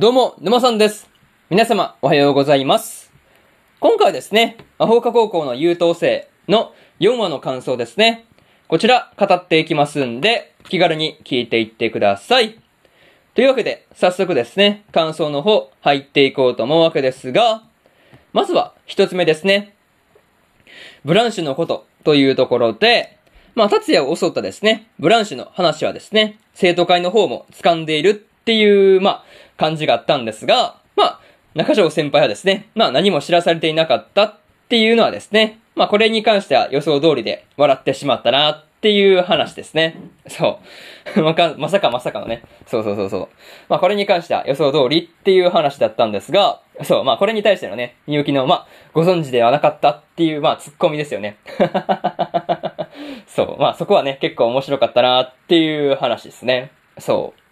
どうも、沼さんです。皆様、おはようございます。今回はですね、魔法科高校の優等生の4話の感想ですね。こちら、語っていきますんで、気軽に聞いていってください。というわけで、早速ですね、感想の方、入っていこうと思うわけですが、まずは、一つ目ですね。ブランシュのことというところで、まあ、達也を襲ったですね、ブランシュの話はですね、生徒会の方も掴んでいるっていう、まあ、感じがあったんですが、まあ、中条先輩はですね、まあ何も知らされていなかったっていうのはですね、まあこれに関しては予想通りで笑ってしまったなっていう話ですね。そう。まか、まさかまさかのね。そうそうそうそう。まあこれに関しては予想通りっていう話だったんですが、そう、まあこれに対してのね、みゆきの、まあ、ご存知ではなかったっていう、まあツッコミですよね。そう、まあそこはね、結構面白かったなっていう話ですね。そう。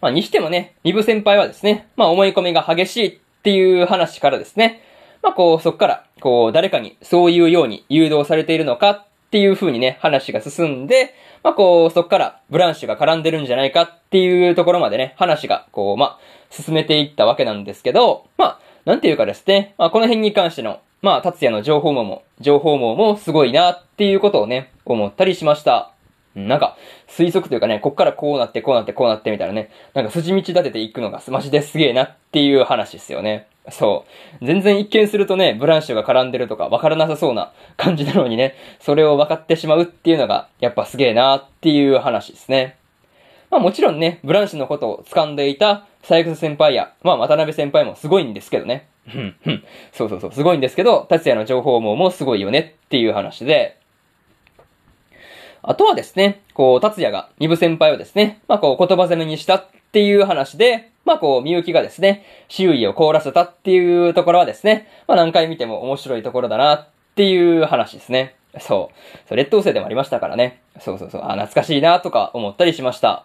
まあ、にしてもね、リブ先輩はですね、まあ、思い込みが激しいっていう話からですね、まあ、こう、そっから、こう、誰かにそういうように誘導されているのかっていう風にね、話が進んで、まあ、こう、そっから、ブランシュが絡んでるんじゃないかっていうところまでね、話が、こう、まあ、進めていったわけなんですけど、まあ、なんていうかですね、まあ、この辺に関しての、まあ、達也の情報網も、情報網もすごいなっていうことをね、思ったりしました。なんか、推測というかね、こっからこうなって、こうなって、こうなってみたいなね、なんか筋道立てていくのがマジですげえなっていう話ですよね。そう。全然一見するとね、ブランシュが絡んでるとかわからなさそうな感じなのにね、それを分かってしまうっていうのが、やっぱすげえなっていう話ですね。まあもちろんね、ブランシュのことを掴んでいた、サイクス先輩や、まあ渡辺先輩もすごいんですけどね。うん、うん。そうそうそう、すごいんですけど、達也の情報網もすごいよねっていう話で、あとはですね、こう、達也が二部先輩をですね、まあこう言葉攻めにしたっていう話で、まあこう、みゆきがですね、周囲を凍らせたっていうところはですね、まあ何回見ても面白いところだなっていう話ですね。そう。そう、劣等生でもありましたからね。そうそうそう、あ、懐かしいなとか思ったりしました。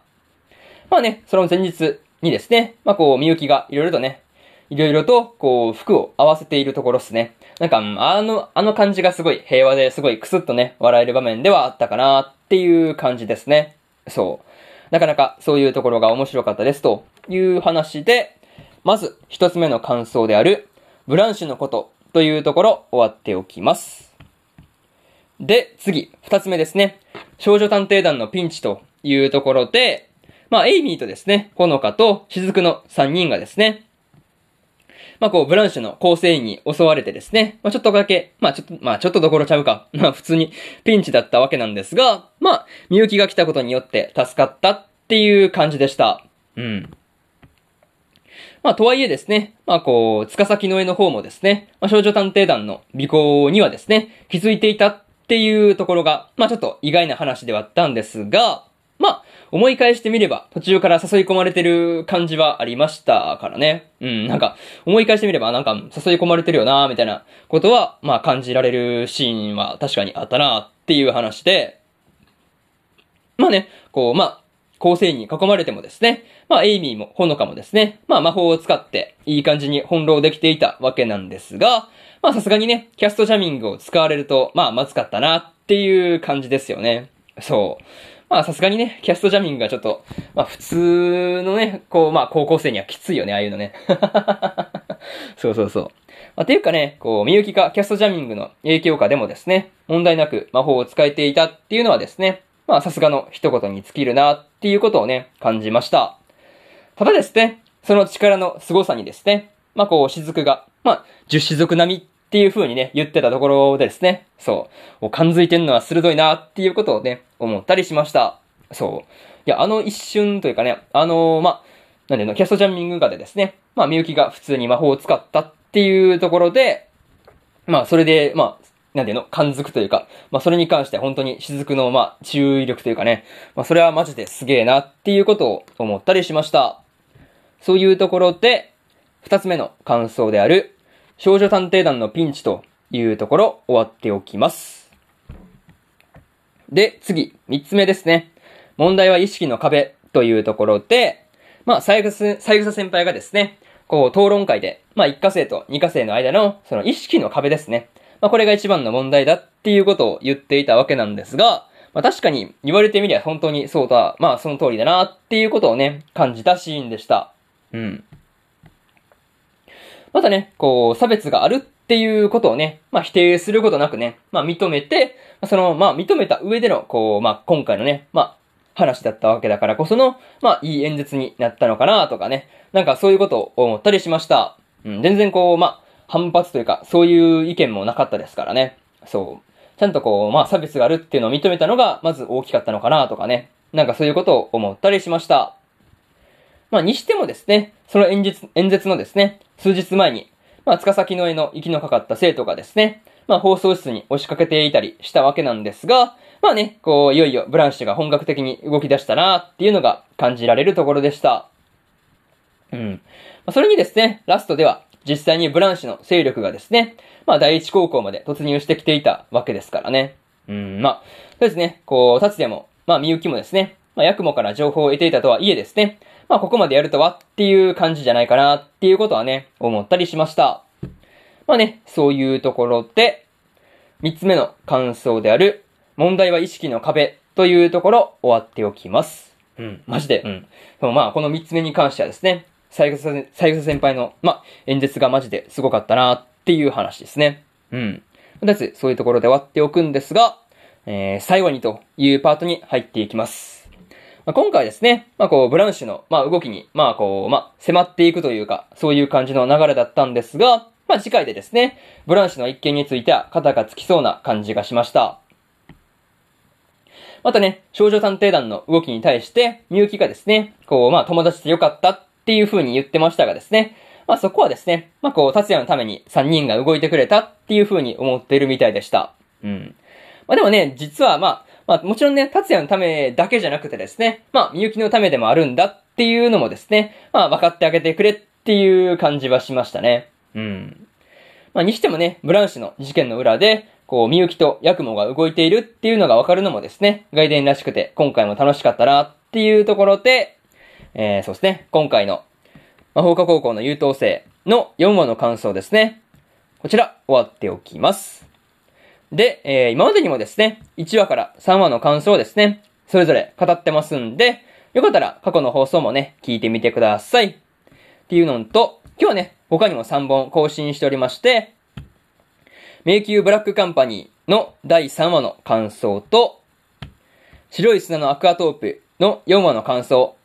まあね、その前日にですね、まあこう、みゆきがいろいろとね、いろいろと、こう、服を合わせているところっすね。なんか、あの、あの感じがすごい平和ですごいクスッとね、笑える場面ではあったかなっていう感じですね。そう。なかなかそういうところが面白かったですという話で、まず一つ目の感想である、ブランシュのことというところ終わっておきます。で、次、二つ目ですね。少女探偵団のピンチというところで、まあ、エイミーとですね、ほのかと雫の三人がですね、まあこう、ブランシュの構成員に襲われてですね、まあちょっとだけ、まあちょっと、まあちょっとどころちゃうか。まあ普通にピンチだったわけなんですが、まあ、みゆきが来たことによって助かったっていう感じでした。うん。まあとはいえですね、まあこう、つかさきの絵の方もですね、まあ少女探偵団の尾行にはですね、気づいていたっていうところが、まあちょっと意外な話ではあったんですが、まあ、思い返してみれば、途中から誘い込まれてる感じはありましたからね。うん、なんか、思い返してみれば、なんか、誘い込まれてるよなみたいなことは、まあ、感じられるシーンは確かにあったなっていう話で、まあね、こう、まあ、構成員に囲まれてもですね、まあ、エイミーもほのかもですね、まあ、魔法を使って、いい感じに翻弄できていたわけなんですが、まあ、さすがにね、キャストジャミングを使われると、まあ、まずかったなっていう感じですよね。そう。まあさすがにね、キャストジャミングがちょっと、まあ普通のね、こう、まあ高校生にはきついよね、ああいうのね。そうそうそう。まあ、ていうかね、こう、みゆきがキャストジャミングの影響下でもですね、問題なく魔法を使えていたっていうのはですね、まあさすがの一言に尽きるなっていうことをね、感じました。ただですね、その力の凄さにですね、まあこう、雫が、まあ、十雫並みっていう風にね、言ってたところでですね、そう、もう感づいてんのは鋭いなっていうことをね、思ったりしました。そう。いや、あの一瞬というかね、あのまあ、なんでの、キャストジャンミング画でですね、ま、みゆきが普通に魔法を使ったっていうところで、まあ、それで、まあ、なんていうの、感づくというか、まあ、それに関して本当に雫の、まあ、注意力というかね、まあ、それはマジですげえなっていうことを思ったりしました。そういうところで、二つ目の感想である、少女探偵団のピンチというところ終わっておきます。で、次、三つ目ですね。問題は意識の壁というところで、まあ、三枝、三枝先輩がですね、こう、討論会で、まあ、一課生と二課生の間の、その意識の壁ですね。まあ、これが一番の問題だっていうことを言っていたわけなんですが、まあ、確かに言われてみりゃ本当にそうだ、まあ、その通りだなっていうことをね、感じたシーンでした。うん。またね、こう、差別があるっていうことをね、まあ否定することなくね、まあ認めて、その、まあ認めた上での、こう、まあ今回のね、まあ話だったわけだからこその、まあいい演説になったのかなとかね、なんかそういうことを思ったりしました。うん、全然こう、まあ反発というか、そういう意見もなかったですからね。そう。ちゃんとこう、まあ差別があるっていうのを認めたのが、まず大きかったのかなとかね。なんかそういうことを思ったりしました。まあ、にしてもですね、その演説、演説のですね、数日前に、まあ、塚崎の絵の息のかかった生徒がですね、まあ、放送室に押しかけていたりしたわけなんですが、まあね、こう、いよいよブランシュが本格的に動き出したなっていうのが感じられるところでした。うん。まあ、それにですね、ラストでは、実際にブランシュの勢力がですね、まあ、第一高校まで突入してきていたわけですからね。うん、まあ、そうですね、こう、達也も、まあ、みゆきもですね、まあ、ヤクモから情報を得ていたとはいえですね、まあ、ここまでやるとはっていう感じじゃないかなっていうことはね、思ったりしました。まあね、そういうところで、三つ目の感想である、問題は意識の壁というところ、終わっておきます。うん、マジで、うん。そのまあ、この三つ目に関してはですね、最後最後先輩の、まあ、演説がマジですごかったなっていう話ですね。うん。とりあえず、そういうところで終わっておくんですが、えー、最後にというパートに入っていきます。まあ、今回ですね、まあ、こう、ブランシュの、まあ、動きに、まあ、こう、まあ、迫っていくというか、そういう感じの流れだったんですが、まあ、次回でですね、ブランシュの一件については肩がつきそうな感じがしました。またね、少女探偵団の動きに対して、みゆきがですね、こう、まあ、友達でよかったっていう風に言ってましたがですね、まあ、そこはですね、まあ、こう、達也のために3人が動いてくれたっていう風に思っているみたいでした。うん。まあ、でもね、実はまあ、まあもちろんね、達也のためだけじゃなくてですね、まあみゆきのためでもあるんだっていうのもですね、まあ分かってあげてくれっていう感じはしましたね。うん。まあにしてもね、ブランシュの事件の裏で、こう、みゆきとヤクモが動いているっていうのがわかるのもですね、外伝らしくて今回も楽しかったなっていうところで、えー、そうですね、今回の魔法科高校の優等生の4話の感想ですね。こちら、終わっておきます。で、えー、今までにもですね、1話から3話の感想をですね、それぞれ語ってますんで、よかったら過去の放送もね、聞いてみてください。っていうのと、今日はね、他にも3本更新しておりまして、迷宮ブラックカンパニーの第3話の感想と、白い砂のアクアトープの4話の感想、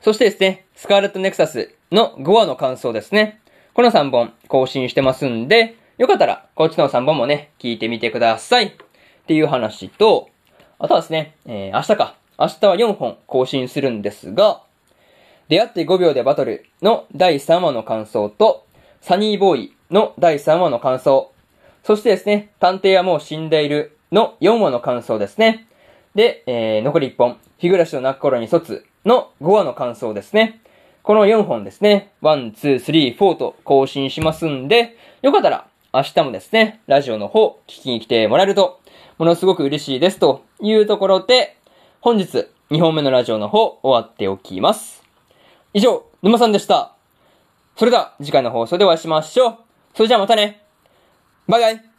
そしてですね、スカーレットネクサスの5話の感想ですね。この3本更新してますんで、よかったら、こっちの3本もね、聞いてみてください。っていう話と、あとはですね、えー、明日か。明日は4本更新するんですが、出会って5秒でバトルの第3話の感想と、サニーボーイの第3話の感想、そしてですね、探偵はもう死んでいるの4話の感想ですね。で、えー、残り1本、日暮らしの泣く頃に卒の5話の感想ですね。この4本ですね、1、2、3、4と更新しますんで、よかったら明日もですね、ラジオの方、聞きに来てもらえると、ものすごく嬉しいですというところで、本日、2本目のラジオの方、終わっておきます。以上、沼さんでした。それでは、次回の放送でお会いしましょう。それじゃあまたね。バイバイ。